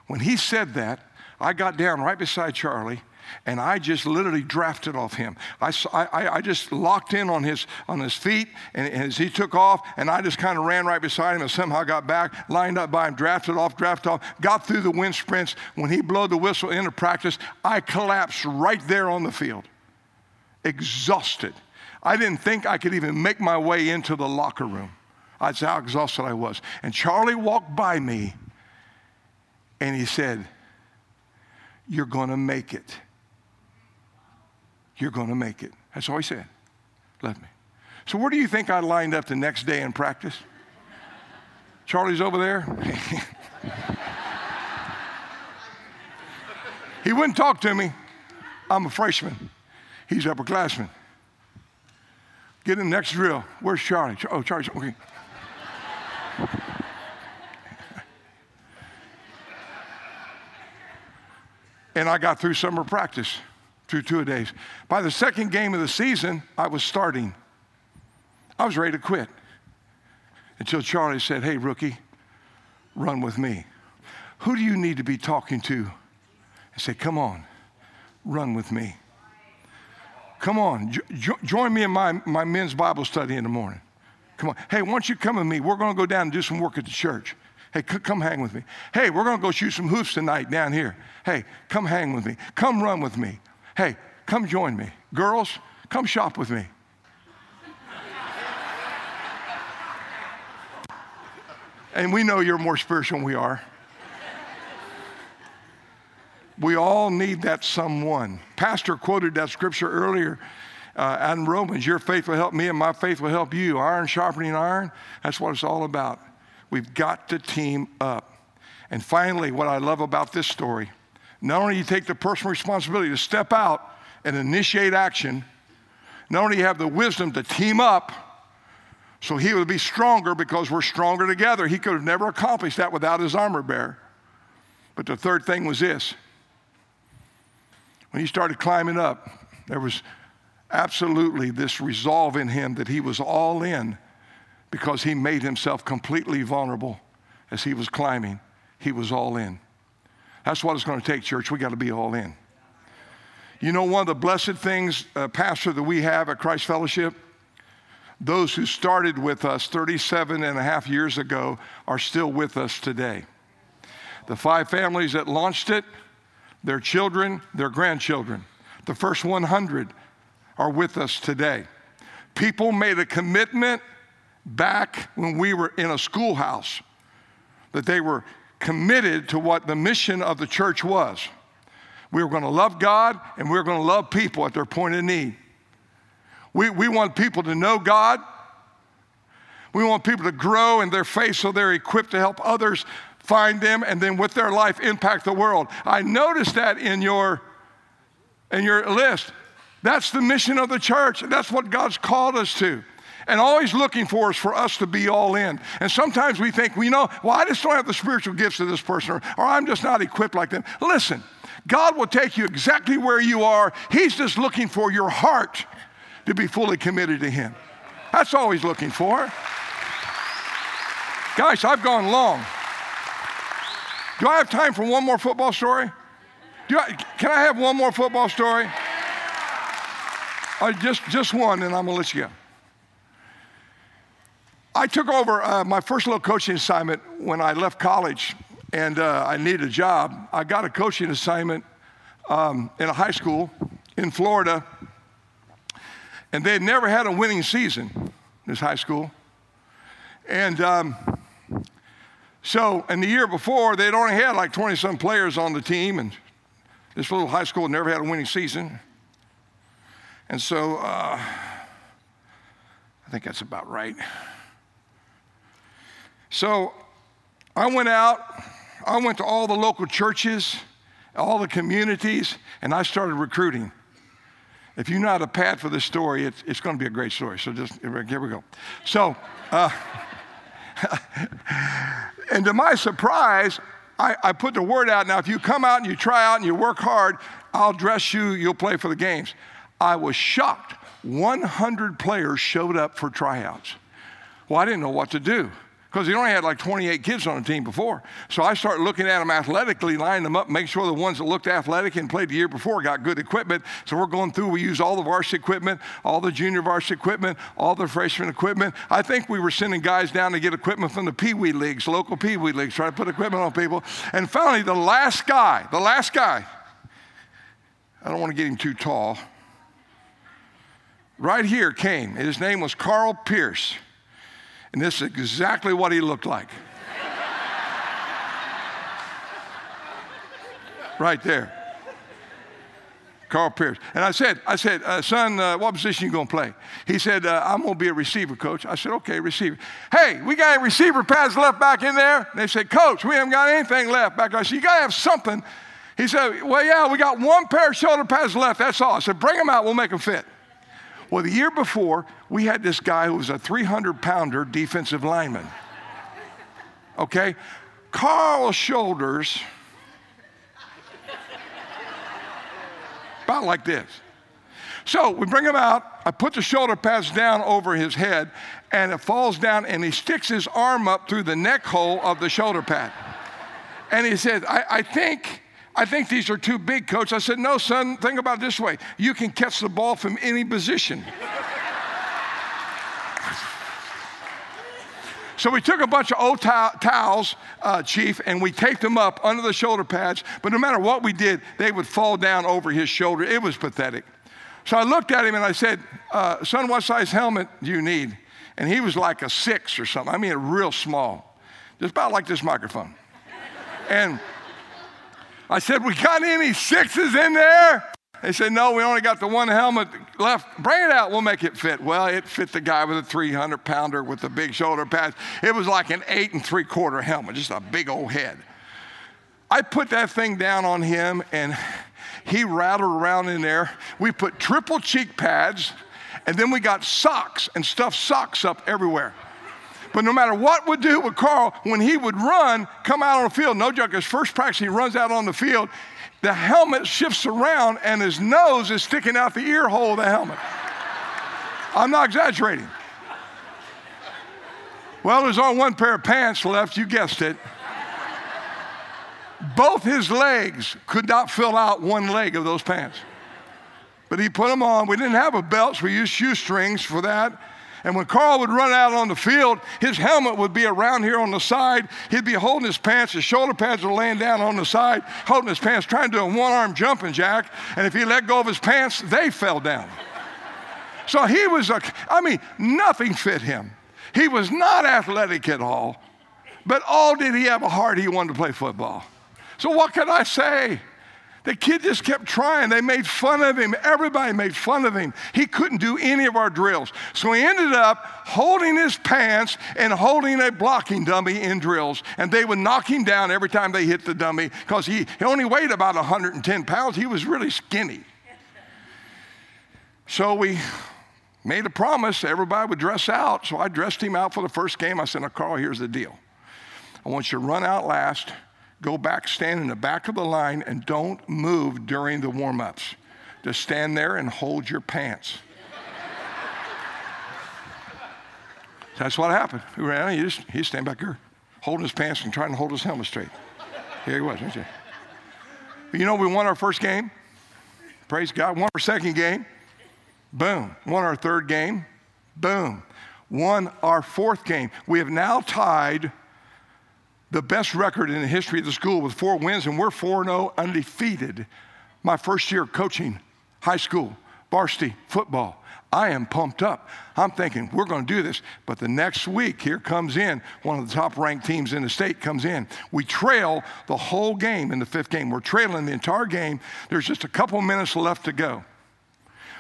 A: When he said that, I got down right beside Charlie and I just literally drafted off him. I, I, I just locked in on his, on his feet, and as he took off, and I just kind of ran right beside him and somehow got back, lined up by him, drafted off, drafted off, got through the wind sprints. When he blew the whistle into practice, I collapsed right there on the field, exhausted. I didn't think I could even make my way into the locker room. That's how exhausted I was. And Charlie walked by me and he said, You're going to make it. You're going to make it. That's all he said. Left me. So, where do you think I lined up the next day in practice? Charlie's over there. (laughs) he wouldn't talk to me. I'm a freshman. He's upperclassman. Get in the next drill. Where's Charlie? Oh, Charlie. Okay. And I got through summer practice through two days. By the second game of the season, I was starting. I was ready to quit until Charlie said, Hey, rookie, run with me. Who do you need to be talking to? I said, Come on, run with me. Come on, jo- join me in my, my men's Bible study in the morning. Come on. Hey, why don't you come with me? We're going to go down and do some work at the church. Hey, c- come hang with me. Hey, we're going to go shoot some hoops tonight down here. Hey, come hang with me. Come run with me. Hey, come join me. Girls, come shop with me. and we know you're more spiritual than we are. We all need that someone. Pastor quoted that scripture earlier uh, and Romans, your faith will help me and my faith will help you. Iron sharpening iron, that's what it's all about. We've got to team up. And finally, what I love about this story, not only you take the personal responsibility to step out and initiate action, not only you have the wisdom to team up, so he would be stronger because we're stronger together. He could have never accomplished that without his armor bearer. But the third thing was this. When he started climbing up, there was absolutely this resolve in him that he was all in because he made himself completely vulnerable as he was climbing. He was all in. That's what it's going to take, church. We got to be all in. You know, one of the blessed things, uh, Pastor, that we have at Christ Fellowship, those who started with us 37 and a half years ago are still with us today. The five families that launched it, their children, their grandchildren. The first 100 are with us today. People made a commitment back when we were in a schoolhouse that they were committed to what the mission of the church was. We were going to love God and we were going to love people at their point of need. We, we want people to know God. We want people to grow in their faith so they're equipped to help others find them and then with their life impact the world. I noticed that in your, in your list. That's the mission of the church. That's what God's called us to. And always looking for is for us to be all in. And sometimes we think, we know, well, I just don't have the spiritual gifts of this person, or, or I'm just not equipped like them. Listen, God will take you exactly where you are. He's just looking for your heart to be fully committed to Him. That's all He's looking for. Guys, I've gone long. Do I have time for one more football story? Do I, can I have one more football story? Uh, just, just one, and I'm going to let you go. I took over uh, my first little coaching assignment when I left college and uh, I needed a job. I got a coaching assignment um, in a high school in Florida, and they had never had a winning season, this high school. And um, so, in the year before, they'd only had like 20 some players on the team, and this little high school never had a winning season. And so, uh, I think that's about right. So I went out, I went to all the local churches, all the communities, and I started recruiting. If you know how to pad for this story, it's, it's going to be a great story. So just, here we go. So, uh, (laughs) and to my surprise, I, I put the word out. Now, if you come out and you try out and you work hard, I'll dress you, you'll play for the games. I was shocked. 100 players showed up for tryouts. Well, I didn't know what to do because he only had like 28 kids on the team before. So I started looking at them athletically, lining them up, make sure the ones that looked athletic and played the year before got good equipment. So we're going through, we use all the varsity equipment, all the junior varsity equipment, all the freshman equipment. I think we were sending guys down to get equipment from the Pee Wee leagues, local Pee Wee leagues, try to put equipment on people. And finally, the last guy, the last guy, I don't want to get him too tall, right here came. His name was Carl Pierce. And this is exactly what he looked like. right there. Carl Pierce. And I said, I said, uh, son, uh, what position you gonna play? He said, uh, I'm gonna be a receiver, coach. I said, okay, receiver. Hey, we got receiver pads left back in there? And they said, coach, we haven't got anything left back. I said, you gotta have something. He said, well, yeah, we got one pair of shoulder pads left. That's all. I said, bring them out. We'll make them fit. Well, the year before, we had this guy who was a 300 pounder defensive lineman. Okay? Carl's shoulders, about like this. So we bring him out. I put the shoulder pads down over his head, and it falls down, and he sticks his arm up through the neck hole of the shoulder pad. And he says, I, I think I think these are too big, coach. I said, No, son, think about it this way you can catch the ball from any position. So we took a bunch of old towels, uh, Chief, and we taped them up under the shoulder pads. But no matter what we did, they would fall down over his shoulder. It was pathetic. So I looked at him and I said, uh, Son, what size helmet do you need? And he was like a six or something. I mean, real small, just about like this microphone. And I said, We got any sixes in there? They said, No, we only got the one helmet left. Bring it out, we'll make it fit. Well, it fit the guy with a 300 pounder with the big shoulder pads. It was like an eight and three quarter helmet, just a big old head. I put that thing down on him and he rattled around in there. We put triple cheek pads and then we got socks and stuffed socks up everywhere. But no matter what would do with Carl, when he would run, come out on the field, no joke, his first practice, he runs out on the field, the helmet shifts around and his nose is sticking out the ear hole of the helmet. I'm not exaggerating. Well, there's only one pair of pants left, you guessed it. Both his legs could not fill out one leg of those pants. But he put them on. We didn't have a belt, so we used shoestrings for that. And when Carl would run out on the field, his helmet would be around here on the side. He'd be holding his pants. His shoulder pads were laying down on the side, holding his pants, trying to do a one arm jumping jack. And if he let go of his pants, they fell down. So he was a, I mean, nothing fit him. He was not athletic at all, but all did he have a heart he wanted to play football. So what can I say? The kid just kept trying. They made fun of him. Everybody made fun of him. He couldn't do any of our drills. So he ended up holding his pants and holding a blocking dummy in drills. And they would knock him down every time they hit the dummy because he, he only weighed about 110 pounds. He was really skinny. So we made a promise everybody would dress out. So I dressed him out for the first game. I said, now, Carl, here's the deal. I want you to run out last go back, stand in the back of the line, and don't move during the warm ups. Just stand there and hold your pants. That's what happened. He ran, he just he stand back here, holding his pants and trying to hold his helmet straight. Here he was, right there. You know, we won our first game. Praise God. Won our second game. Boom. Won our third game. Boom. won our fourth game. We have now tied the best record in the history of the school with four wins, and we're 4 0 undefeated. My first year coaching high school, varsity football. I am pumped up. I'm thinking, we're going to do this. But the next week, here comes in one of the top ranked teams in the state comes in. We trail the whole game in the fifth game. We're trailing the entire game. There's just a couple minutes left to go.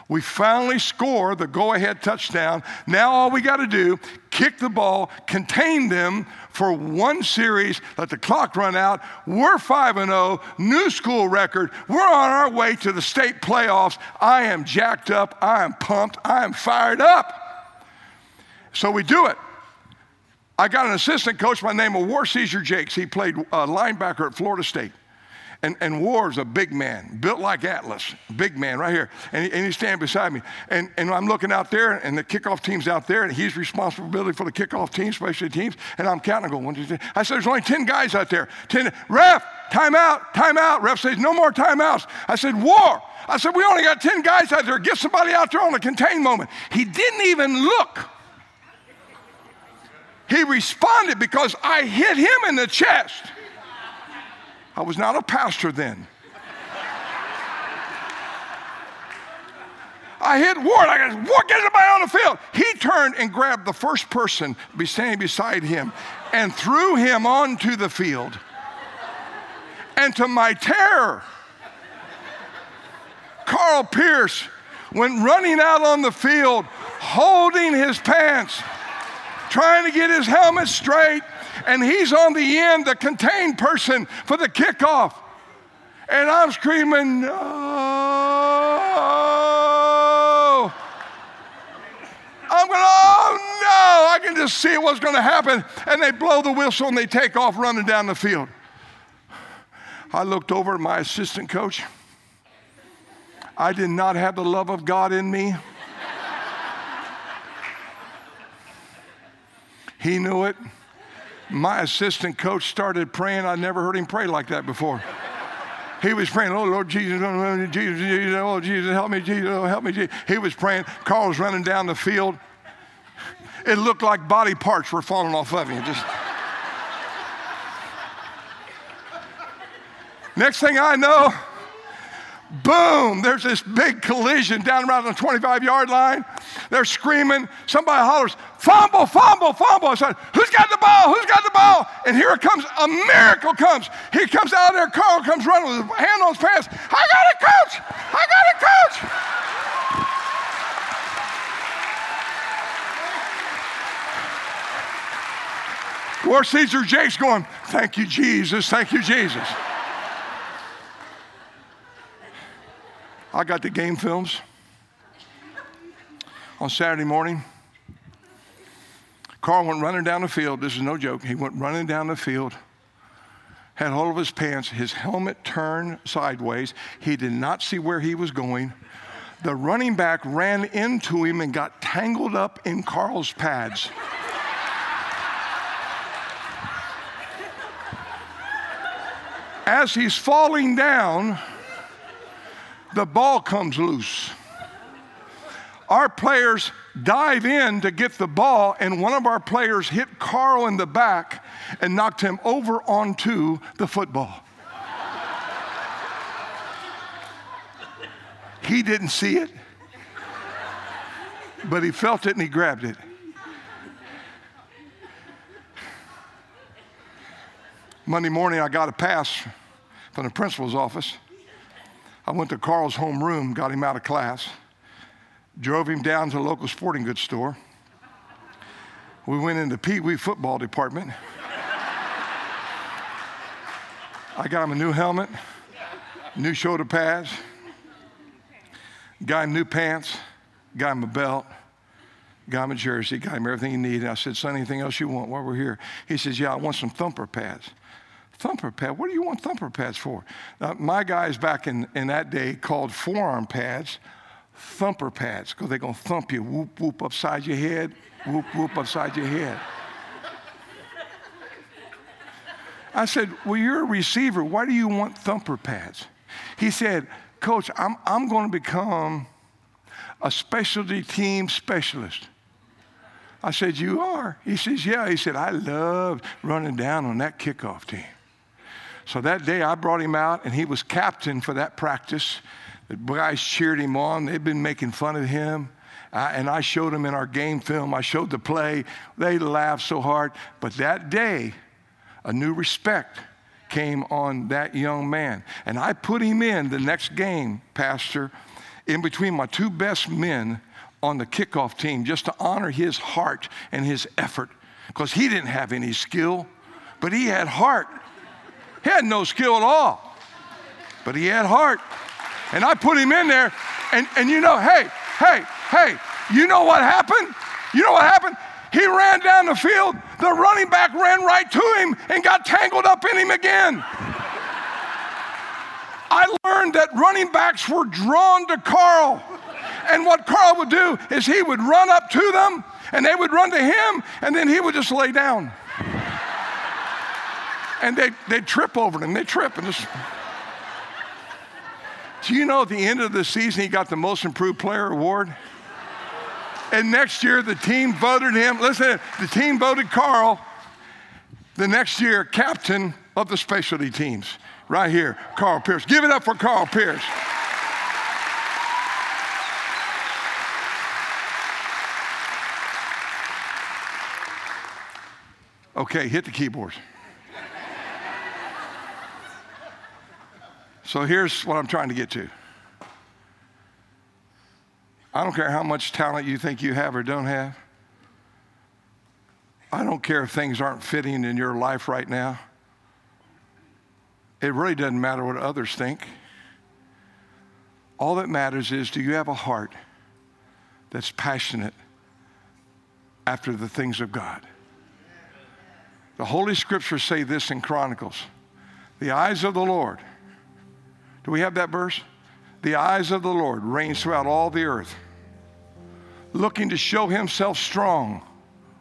A: We finally score the go ahead touchdown. Now all we got to do, kick the ball, contain them for one series, let the clock run out. We're 5 and 0, new school record. We're on our way to the state playoffs. I am jacked up. I am pumped. I am fired up. So we do it. I got an assistant coach by the name of War Caesar Jakes. He played uh, linebacker at Florida State. And, and War's a big man, built like Atlas, big man right here. And, he, and he's standing beside me. And, and I'm looking out there, and the kickoff team's out there, and he's responsibility for the kickoff team, special teams. And I'm counting, I go, one, two, three. I said, there's only 10 guys out there. 10, ref, timeout, timeout. Ref says, no more timeouts. I said, War. I said, we only got 10 guys out there. Get somebody out there on a contain moment. He didn't even look. He responded because I hit him in the chest. I was not a pastor then. I hit Ward. I got Ward, get somebody on the field. He turned and grabbed the first person standing beside him and threw him onto the field. And to my terror, Carl Pierce went running out on the field, holding his pants, trying to get his helmet straight, and he's on the end, the contained person for the kickoff. And I'm screaming, no. I'm going, oh no, I can just see what's going to happen. And they blow the whistle and they take off running down the field. I looked over at my assistant coach. I did not have the love of God in me. he knew it my assistant coach started praying. I never heard him pray like that before. He was praying, oh Lord Jesus, oh Jesus, Jesus, oh Jesus, help me, Jesus, oh help me, Jesus. He was praying. Carl was running down the field. It looked like body parts were falling off of him. Just. Next thing I know, boom, there's this big collision down around the 25 yard line. They're screaming. Somebody hollers, fumble, fumble, fumble. I said, Who's got the ball? Who's got the ball? And here it comes. A miracle comes. He comes out of there. Carl comes running with his hand on his pants. I got it, coach. I got it, coach. War Caesar Jake's going, Thank you, Jesus. Thank you, Jesus. I got the game films on Saturday morning. Carl went running down the field. This is no joke. He went running down the field, had hold of his pants, his helmet turned sideways. He did not see where he was going. The running back ran into him and got tangled up in Carl's pads. As he's falling down, the ball comes loose. Our players dive in to get the ball, and one of our players hit Carl in the back and knocked him over onto the football. he didn't see it, but he felt it and he grabbed it. Monday morning, I got a pass from the principal's office. I went to Carl's home room, got him out of class, drove him down to the local sporting goods store. We went into Pee Wee football department. I got him a new helmet, new shoulder pads, got him new pants, got him a belt, got him a jersey, got him everything he needed. I said, son, anything else you want while we're here? He says, yeah, I want some thumper pads. Thumper pad. What do you want thumper pads for? Now, my guys back in, in that day called forearm pads thumper pads because they're going to thump you, whoop, whoop upside your head, whoop, whoop upside your head. I said, Well, you're a receiver. Why do you want thumper pads? He said, Coach, I'm, I'm going to become a specialty team specialist. I said, You are? He says, Yeah. He said, I loved running down on that kickoff team. So that day I brought him out, and he was captain for that practice. The guys cheered him on. They'd been making fun of him. And I showed them in our game film. I showed the play. They laughed so hard. But that day, a new respect came on that young man. And I put him in the next game, Pastor, in between my two best men on the kickoff team just to honor his heart and his effort because he didn't have any skill, but he had heart. He had no skill at all, but he had heart. And I put him in there, and, and you know, hey, hey, hey, you know what happened? You know what happened? He ran down the field. The running back ran right to him and got tangled up in him again. I learned that running backs were drawn to Carl. And what Carl would do is he would run up to them and they would run to him and then he would just lay down. And they, they'd trip over him. They'd trip and just. Do you know at the end of the season he got the most improved player award? And next year, the team voted him, listen, the team voted Carl the next year captain of the specialty teams. Right here, Carl Pierce. Give it up for Carl Pierce. Okay, hit the keyboards. So here's what I'm trying to get to. I don't care how much talent you think you have or don't have. I don't care if things aren't fitting in your life right now. It really doesn't matter what others think. All that matters is do you have a heart that's passionate after the things of God? The Holy Scriptures say this in Chronicles the eyes of the Lord. Do we have that verse? The eyes of the Lord range throughout all the earth, looking to show himself strong.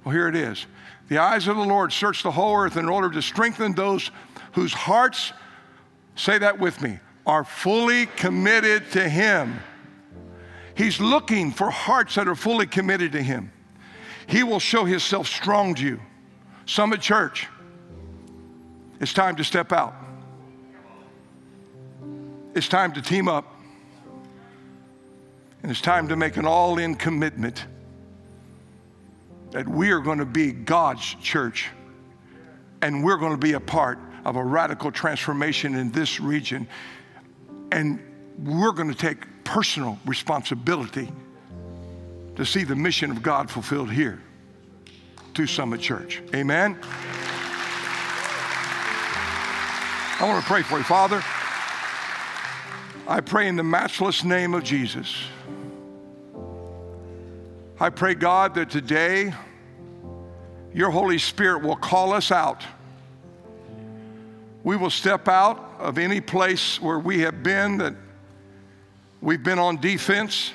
A: Well, here it is. The eyes of the Lord search the whole earth in order to strengthen those whose hearts, say that with me, are fully committed to Him. He's looking for hearts that are fully committed to Him. He will show Himself strong to you. Summit Church, it's time to step out. It's time to team up. And it's time to make an all in commitment that we are going to be God's church and we're going to be a part of a radical transformation in this region. And we're going to take personal responsibility to see the mission of God fulfilled here to Summit Church. Amen. I want to pray for you, Father. I pray in the matchless name of Jesus. I pray, God, that today your Holy Spirit will call us out. We will step out of any place where we have been that we've been on defense.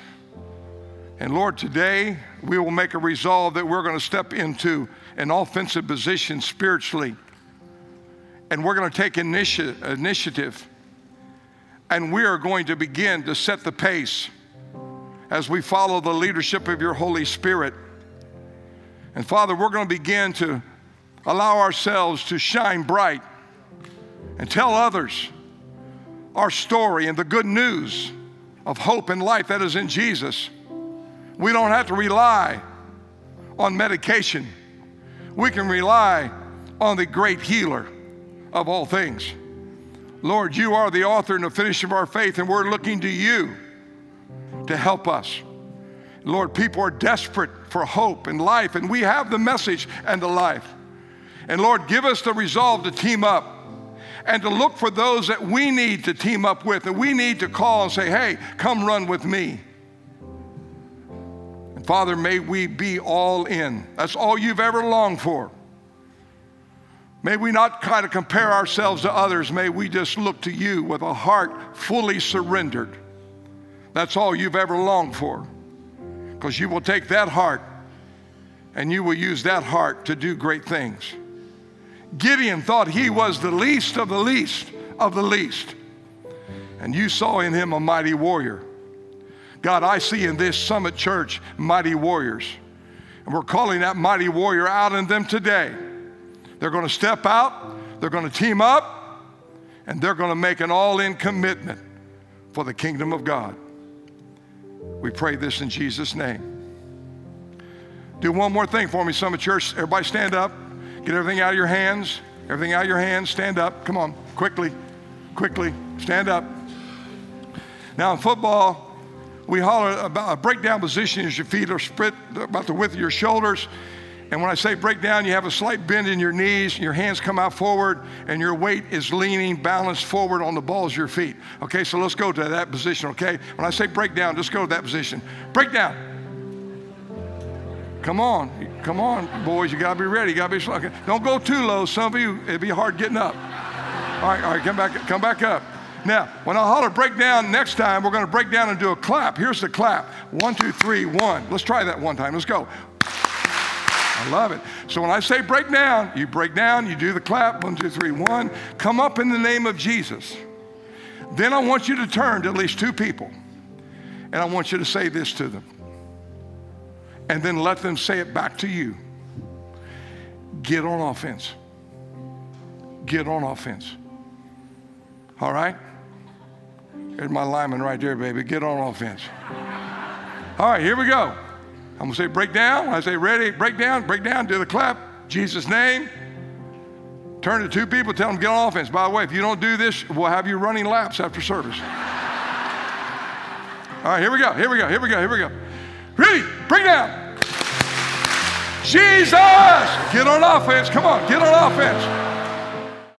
A: And Lord, today we will make a resolve that we're going to step into an offensive position spiritually. And we're going to take initi- initiative. And we are going to begin to set the pace as we follow the leadership of your Holy Spirit. And Father, we're going to begin to allow ourselves to shine bright and tell others our story and the good news of hope and life that is in Jesus. We don't have to rely on medication. We can rely on the great healer of all things. Lord, you are the author and the finisher of our faith, and we're looking to you to help us. Lord, people are desperate for hope and life, and we have the message and the life. And Lord, give us the resolve to team up and to look for those that we need to team up with, and we need to call and say, hey, come run with me. And Father, may we be all in. That's all you've ever longed for. May we not try to compare ourselves to others. May we just look to you with a heart fully surrendered. That's all you've ever longed for. Because you will take that heart and you will use that heart to do great things. Gideon thought he was the least of the least of the least. And you saw in him a mighty warrior. God, I see in this summit church mighty warriors. And we're calling that mighty warrior out in them today. They're going to step out, they're going to team up, and they're going to make an all in commitment for the kingdom of God. We pray this in Jesus' name. Do one more thing for me, Summit Church. Everybody stand up. Get everything out of your hands. Everything out of your hands. Stand up. Come on, quickly, quickly. Stand up. Now, in football, we holler about a breakdown position as your feet are spread about the width of your shoulders. And when I say breakdown, you have a slight bend in your knees, your hands come out forward, and your weight is leaning, balanced forward on the balls of your feet. Okay, so let's go to that position, okay? When I say breakdown, just go to that position. Breakdown. Come on, come on, boys, you gotta be ready, you gotta be slow. Don't go too low. Some of you, it'd be hard getting up. All right, all right, come back, come back up. Now, when I holler break down next time, we're gonna break down and do a clap. Here's the clap. One, two, three, one. Let's try that one time. Let's go. I love it. So when I say break down, you break down, you do the clap. One, two, three, one. Come up in the name of Jesus. Then I want you to turn to at least two people, and I want you to say this to them and then let them say it back to you. Get on offense. Get on offense. All right? There's my lineman right there, baby. Get on offense. All right, here we go. I'm going to say break down. I say ready, break down, break down, do the clap. Jesus' name. Turn to two people, tell them get on offense. By the way, if you don't do this, we'll have you running laps after service. All right, here we go, here we go, here we go, here we go. Ready? Bring down. Jesus! Get on offense. Come on, get on offense.